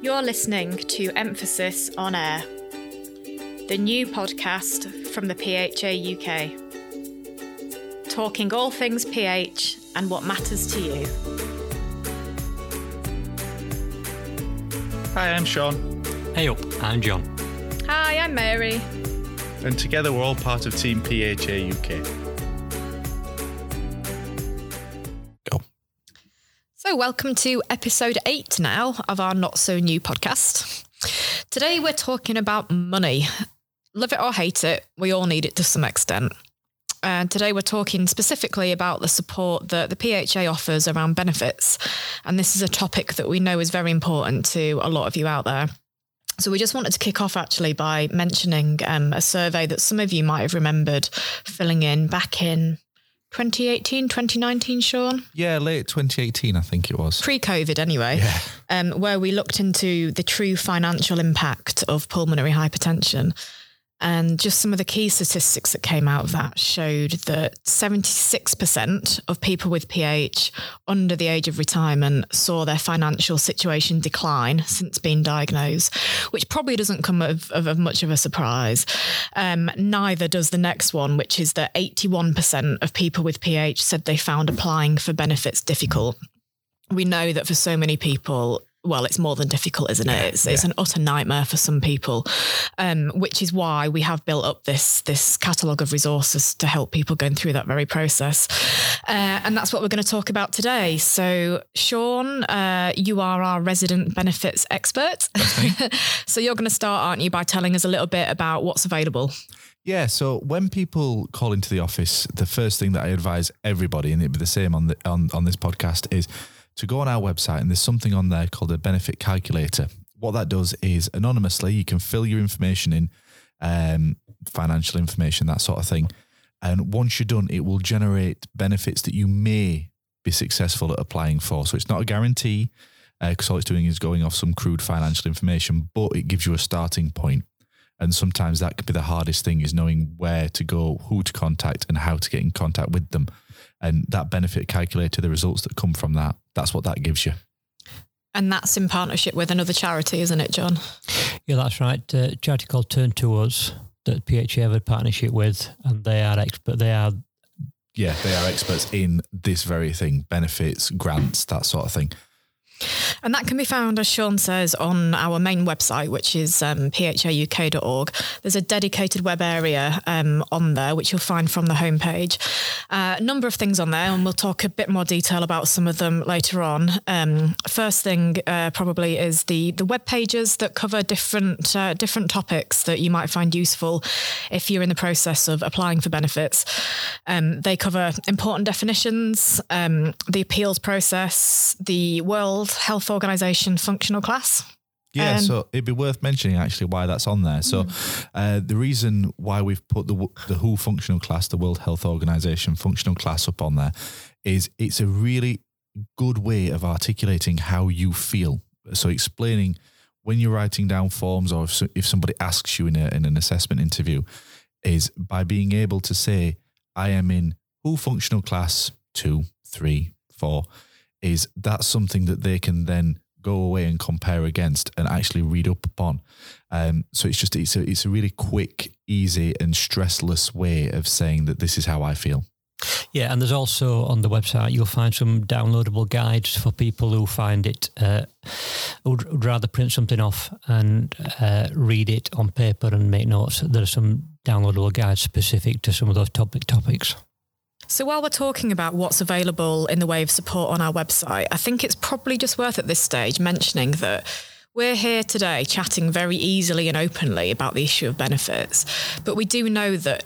You're listening to Emphasis on Air, the new podcast from the PHA UK, talking all things PH and what matters to you. Hi, I'm Sean, Hey up, I'm John. Hi, I'm Mary. and together we're all part of Team PHA UK. Welcome to episode eight now of our not so new podcast. Today, we're talking about money. Love it or hate it, we all need it to some extent. And today, we're talking specifically about the support that the PHA offers around benefits. And this is a topic that we know is very important to a lot of you out there. So, we just wanted to kick off actually by mentioning um, a survey that some of you might have remembered filling in back in 2018, 2019, Sean Yeah, late 2018, I think it was. pre-COVID anyway, Yeah. um, where we looked into the true financial impact of pulmonary hypertension. And just some of the key statistics that came out of that showed that 76% of people with PH under the age of retirement saw their financial situation decline since being diagnosed, which probably doesn't come of, of, of much of a surprise. Um, neither does the next one, which is that 81% of people with PH said they found applying for benefits difficult we know that for so many people well it's more than difficult isn't it? It's, it's an utter nightmare for some people um, which is why we have built up this this catalogue of resources to help people going through that very process. Uh, and that's what we're going to talk about today. So sean uh, you are our resident benefits expert. So you're going to start aren't you by telling us a little bit about what's available? Yeah, so when people call into the office, the first thing that I advise everybody, and it'd be the same on the on, on this podcast, is to go on our website and there's something on there called a benefit calculator. What that does is anonymously you can fill your information in, um, financial information, that sort of thing. And once you're done, it will generate benefits that you may be successful at applying for. So it's not a guarantee because all it's doing is going off some crude financial information, but it gives you a starting point. And sometimes that could be the hardest thing is knowing where to go, who to contact, and how to get in contact with them. And that benefit calculator, the results that come from that, that's what that gives you. and that's in partnership with another charity isn't it john Yeah, that's right. Uh, charity called Turn2us that PHA have a partnership with, and they are expert. They are Yeah, they are experts in this very thing benefits, grants, that sort of thing. And that can be found, as Sean says, on our main website, which is um, phauk.org. There's a dedicated web area um, on there, which you'll find from the homepage. Uh, a number of things on there, and we'll talk a bit more detail about some of them later on. Um, first thing, uh, probably, is the the web pages that cover different uh, different topics that you might find useful if you're in the process of applying for benefits. Um, they cover important definitions, um, the appeals process, the World Health Organization functional class. Yeah, Um, so it'd be worth mentioning actually why that's on there. So, uh, the reason why we've put the the WHO functional class, the World Health Organization functional class, up on there, is it's a really good way of articulating how you feel. So, explaining when you're writing down forms, or if, so- if somebody asks you in a in an assessment interview, is by being able to say, "I am in WHO functional class two, three, four," is that's something that they can then go away and compare against and actually read up upon. Um, so it's just it's a it's a really quick, easy, and stressless way of saying that this is how I feel. yeah, and there's also on the website you'll find some downloadable guides for people who find it uh, would, would rather print something off and uh, read it on paper and make notes. There are some downloadable guides specific to some of those topic topics. So while we're talking about what's available in the way of support on our website, I think it's probably just worth at this stage mentioning that we're here today chatting very easily and openly about the issue of benefits, but we do know that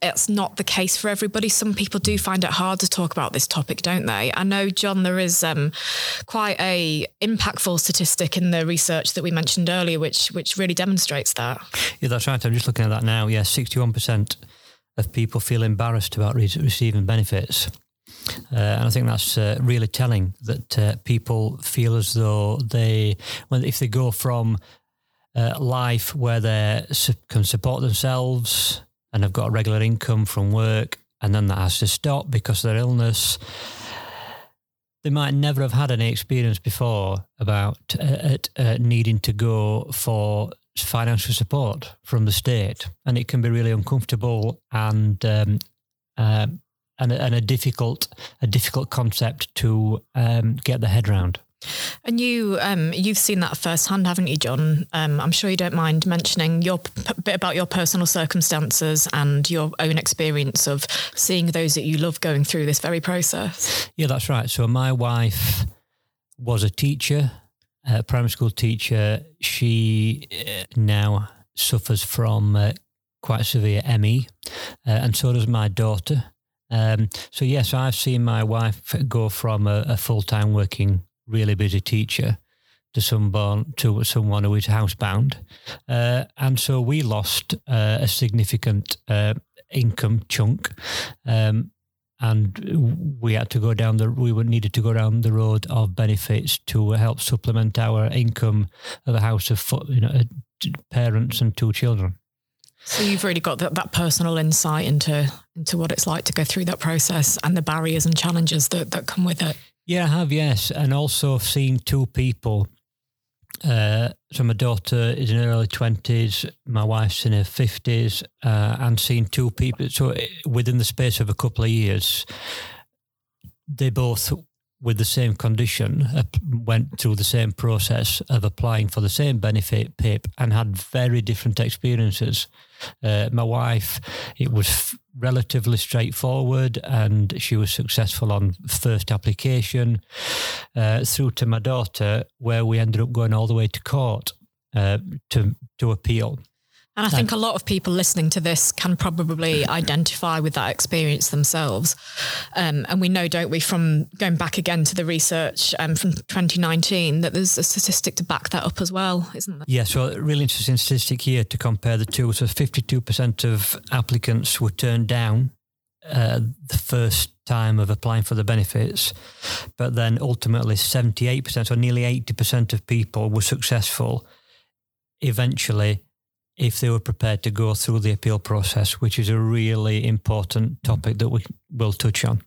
it's not the case for everybody. Some people do find it hard to talk about this topic, don't they? I know, John, there is um, quite a impactful statistic in the research that we mentioned earlier, which which really demonstrates that. Yeah, that's right. I'm just looking at that now. Yeah, 61% of people feel embarrassed about re- receiving benefits. Uh, and I think that's uh, really telling that uh, people feel as though they, if they go from uh, life where they su- can support themselves and have got a regular income from work, and then that has to stop because of their illness, they might never have had any experience before about uh, uh, needing to go for financial support from the state, and it can be really uncomfortable and um, uh, and, and, a difficult a difficult concept to um, get the head around. And you, um, you've seen that firsthand, haven't you, John? Um, I'm sure you don't mind mentioning your p- bit about your personal circumstances and your own experience of seeing those that you love going through this very process. Yeah, that's right. So my wife was a teacher, a primary school teacher. She uh, now suffers from uh, quite severe ME, uh, and so does my daughter. Um, so yes, I've seen my wife go from a, a full time working really busy teacher to someone to someone who is housebound, uh, and so we lost uh, a significant uh, income chunk, um, and we had to go down the we needed to go down the road of benefits to help supplement our income of a house of you know uh, parents and two children. So you've really got that, that personal insight into into what it's like to go through that process and the barriers and challenges that, that come with it. Yeah, I have, yes. And also I've seen two people. Uh, so my daughter is in her early 20s, my wife's in her 50s, uh, and seen two people. So within the space of a couple of years, they both, with the same condition, uh, went through the same process of applying for the same benefit PIP and had very different experiences. Uh, my wife, it was relatively straightforward and she was successful on first application uh, through to my daughter where we ended up going all the way to court uh, to to appeal and I think a lot of people listening to this can probably identify with that experience themselves. Um, and we know, don't we, from going back again to the research um, from 2019, that there's a statistic to back that up as well, isn't there? So a really interesting statistic here to compare the two. So 52% of applicants were turned down uh, the first time of applying for the benefits, but then ultimately 78%, so nearly 80% of people were successful eventually if they were prepared to go through the appeal process, which is a really important topic that we will touch on.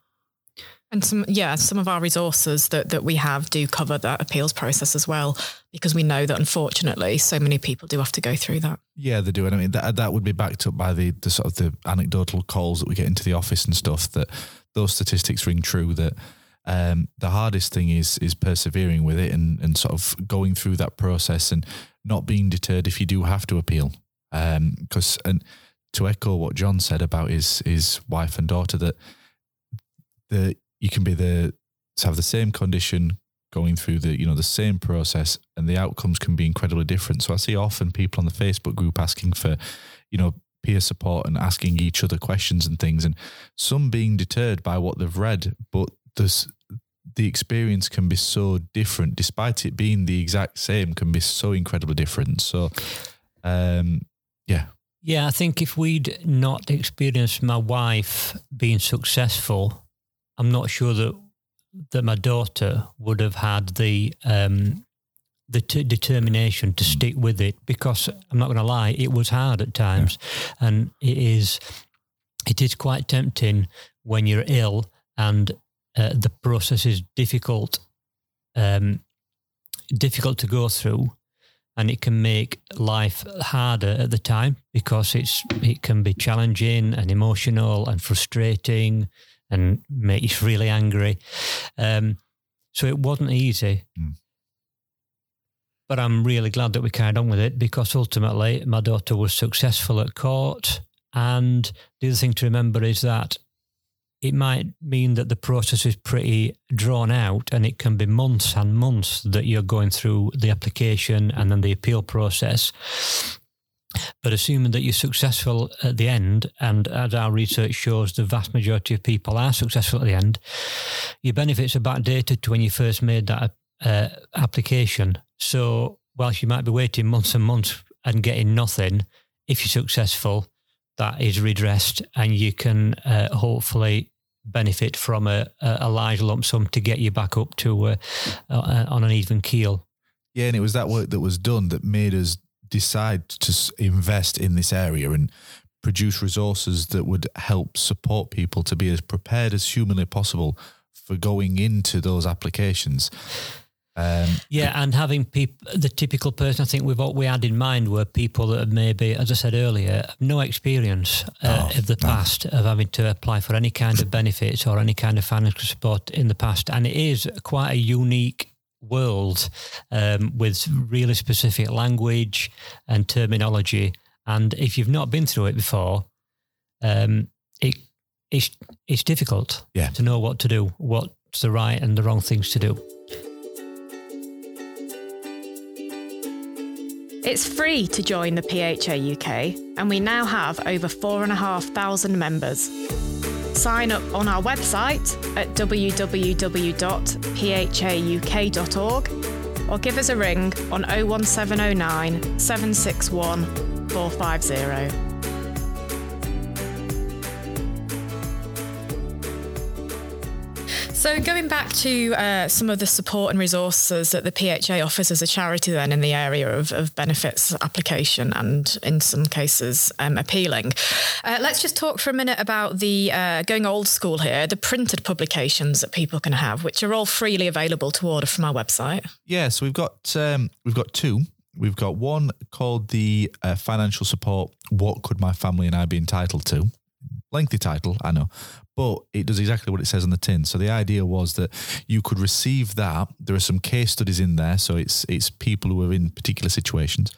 And some, yeah, some of our resources that, that we have do cover that appeals process as well, because we know that unfortunately, so many people do have to go through that. Yeah, they do, and I mean that that would be backed up by the the sort of the anecdotal calls that we get into the office and stuff. That those statistics ring true. That um, the hardest thing is is persevering with it and and sort of going through that process and not being deterred if you do have to appeal. Because um, and to echo what John said about his his wife and daughter, that the you can be the to have the same condition going through the you know the same process and the outcomes can be incredibly different. So I see often people on the Facebook group asking for you know peer support and asking each other questions and things, and some being deterred by what they've read, but there's the experience can be so different, despite it being the exact same, can be so incredibly different. So, um, yeah. Yeah, I think if we'd not experienced my wife being successful, I'm not sure that that my daughter would have had the um, the t- determination to stick with it. Because I'm not going to lie, it was hard at times, yeah. and it is it is quite tempting when you're ill and uh, the process is difficult, um, difficult to go through, and it can make life harder at the time because it's it can be challenging and emotional and frustrating and make you really angry. Um, so it wasn't easy. Mm. But I'm really glad that we carried on with it because ultimately my daughter was successful at court. And the other thing to remember is that it might mean that the process is pretty drawn out and it can be months and months that you're going through the application and then the appeal process. But assuming that you're successful at the end, and as our research shows, the vast majority of people are successful at the end, your benefits are backdated to when you first made that uh, application. So, whilst you might be waiting months and months and getting nothing, if you're successful, that is redressed and you can uh, hopefully benefit from a, a, large lump sum to get you back up to uh, uh, on an even keel. Yeah, and it was that work that was done that made us decide to invest in this area and produce resources that would help support people to be as prepared as humanly possible for going into those applications. Um, yeah, and having people, the typical person, I think we've what we had in mind were people that have maybe, as I said earlier, no experience uh, Oh, of the no. past of having to apply for any kind of benefits or any kind of financial support in the past, and it is quite a unique world um, with really specific language and terminology. And if you've not been through it before, um, it it's it's difficult Yeah. to know what to do, what's the right and the wrong things to do. It's free to join the PHA UK, and we now have over 4,500 members. Sign up on our website at www.phauk.org or give us a ring on 01709 761 450. So, going back to uh, some of the support and resources that the PHA offers as a charity, then in the area of, of benefits application and in some cases um, appealing, uh, let's just talk for a minute about the uh, going old school here, the printed publications that people can have, which are all freely available to order from our website. Yeah, so we've got um, we've got two. We've got one called the uh, financial support. What could my family and I be entitled to? Lengthy title, I know, but it does exactly what it says on the tin. So the idea was that you could receive that. There are some case studies in there, so it's it's people who are in particular situations,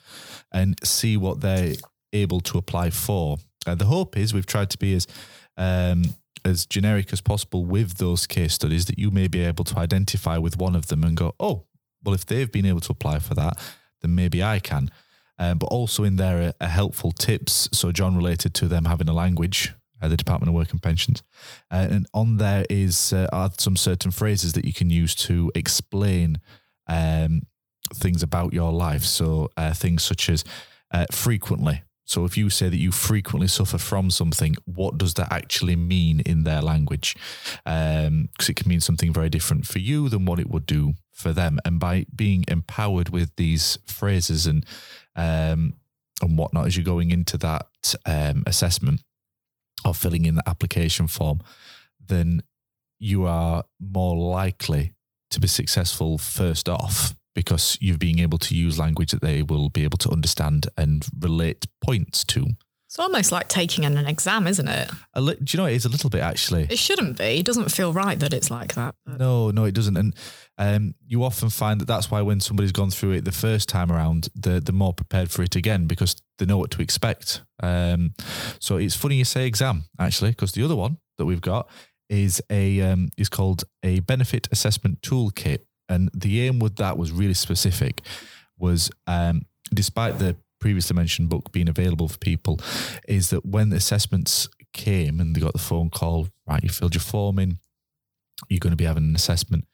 and see what they're able to apply for. Uh, the hope is we've tried to be as um, as generic as possible with those case studies that you may be able to identify with one of them and go, oh, well, if they've been able to apply for that, then maybe I can. Um, but also in there are, are helpful tips. So John related to them having a language, uh, the Department of Work and Pensions, uh, and on there is uh, are some certain phrases that you can use to explain um, things about your life. So uh, things such as uh, frequently. So if you say that you frequently suffer from something, what does that actually mean in their language? Because it can mean something very different for you than what it would do for them. And by being empowered with these phrases and um, and whatnot as you're going into that um, assessment or filling in the application form, then you are more likely to be successful first off because you've been able to use language that they will be able to understand and relate points to. It's almost like taking an exam, isn't it? A li- do you know it is a little bit actually? It shouldn't be. It doesn't feel right that it's like that. but- No, no, it doesn't. And um, you often find that that's why when somebody's gone through it the first time around, they're, they're more prepared for it again because they know what to expect. Um, so it's funny you say exam actually, because the other one that we've got is a um, is called a benefit assessment toolkit, and the aim with that was really specific. Was um, despite the previously mentioned book being available for people, is that when the assessments came and they got the phone call, right, you filled your form in, you're going to be having an assessment.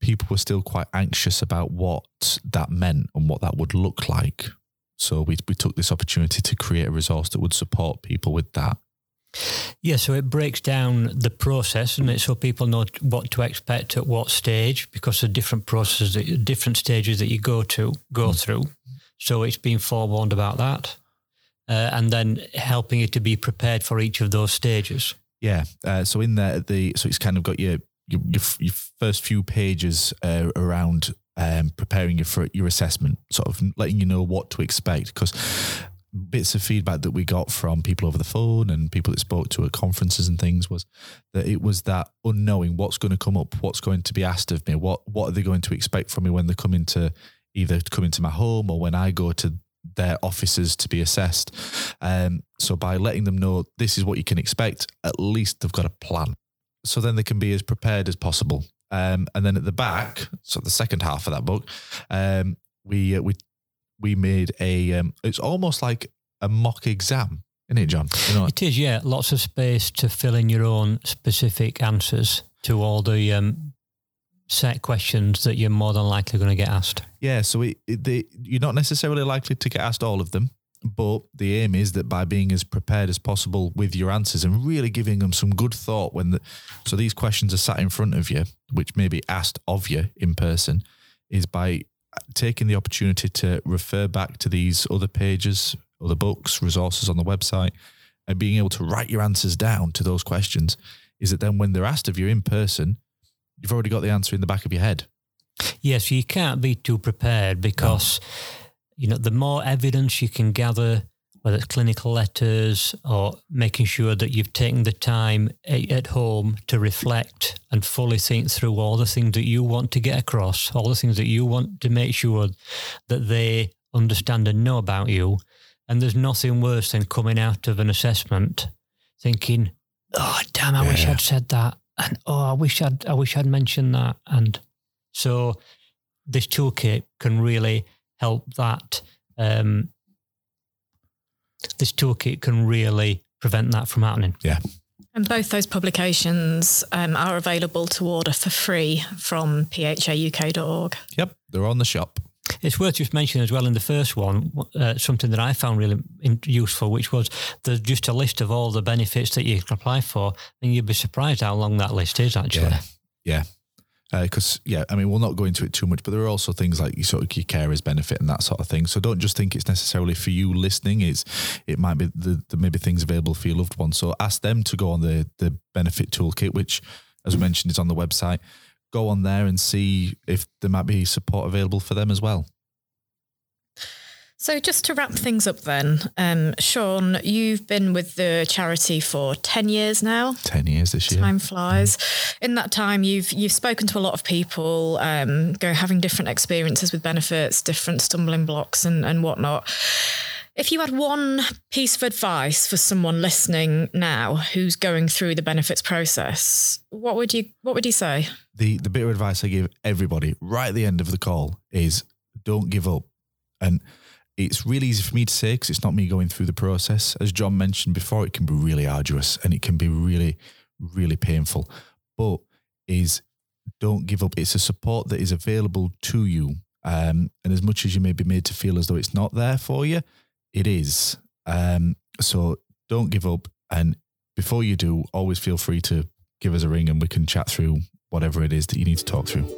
People were still quite anxious about what that meant and what that would look like. So we, we took this opportunity to create a resource that would support people with that. Yeah, so it breaks down the process, and it so people know what to expect at what stage because of different processes, that- different stages that you go to go hmm. through. So it's been forewarned about that, uh, and then helping you to be prepared for each of those stages. Yeah. Uh, so in there, the so it's kind of got your your, your, your first few pages uh, around um, preparing you for your assessment, sort of letting you know what to expect. Because bits of feedback that we got from people over the phone and people that spoke to at conferences and things was that it was that unknowing what's going to come up, what's going to be asked of me, what what are they going to expect from me when they come into either come into my home or when I go to their offices to be assessed. Um, so by letting them know this is what you can expect, at least they've got a plan. So then they can be as prepared as possible. Um, and then at the back, so the second half of that book, um, we uh, we we made a. Um, it's almost like a mock exam, isn't it, John? You know, It is, yeah, lots of space to fill in your own specific answers to all the um, set questions that you're more than likely going to get asked. Yeah, so it, it, you're not necessarily likely to get asked all of them, but the aim is that by being as prepared as possible with your answers and really giving them some good thought when the so these questions are sat in front of you, which may be asked of you in person, is by taking the opportunity to refer back to these other pages, other books, resources on the website, and being able to write your answers down to those questions. Is that then when they're asked of you in person, you've already got the answer in the back of your head. Yes, you can't be too prepared because, you know, the more evidence you can gather, whether it's clinical letters or making sure that you've taken the time at home to reflect and fully think through all the things that you want to get across, all the things that you want to make sure that they understand and know about you. And there's nothing worse than coming out of an assessment thinking, oh, damn, I yeah. wish I'd said that. And oh, I wish I'd, I wish I'd mentioned that. And so this toolkit can really help that. Um, this toolkit can really prevent that from happening. Yeah. And both those publications um, are available to order for free from phauk.org. Yep, they're on the shop. It's worth just mentioning as well in the first one, uh, something that I found really useful, which was there's just a list of all the benefits that you can apply for, and you'd be surprised how long that list is actually. Yeah. yeah because uh, yeah, I mean, we'll not go into it too much, but there are also things like you sort of your carers benefit and that sort of thing. So don't just think it's necessarily for you listening. It's it might be the, the maybe things available for your loved one. So ask them to go on the the benefit toolkit, which, as we mentioned, is on the website. Go on there and see if there might be support available for them as well. So, just to wrap things up, then, um, Sean, you've been with the charity for ten years now. Ten years this year. Time flies. In that time, you've you've spoken to a lot of people, um, go having different experiences with benefits, different stumbling blocks, and and whatnot. If you had one piece of advice for someone listening now who's going through the benefits process, what would you what would you say? The the bit of advice I give everybody right at the end of the call is don't give up. And it's really easy for me to say because it's not me going through the process. As John mentioned before, it can be really arduous and it can be really, really painful. But is don't give up. It's a support that is available to you. Um, and as much as you may be made to feel as though it's not there for you, it is. Um, so don't give up. And before you do, always feel free to give us a ring and we can chat through whatever it is that you need to talk through.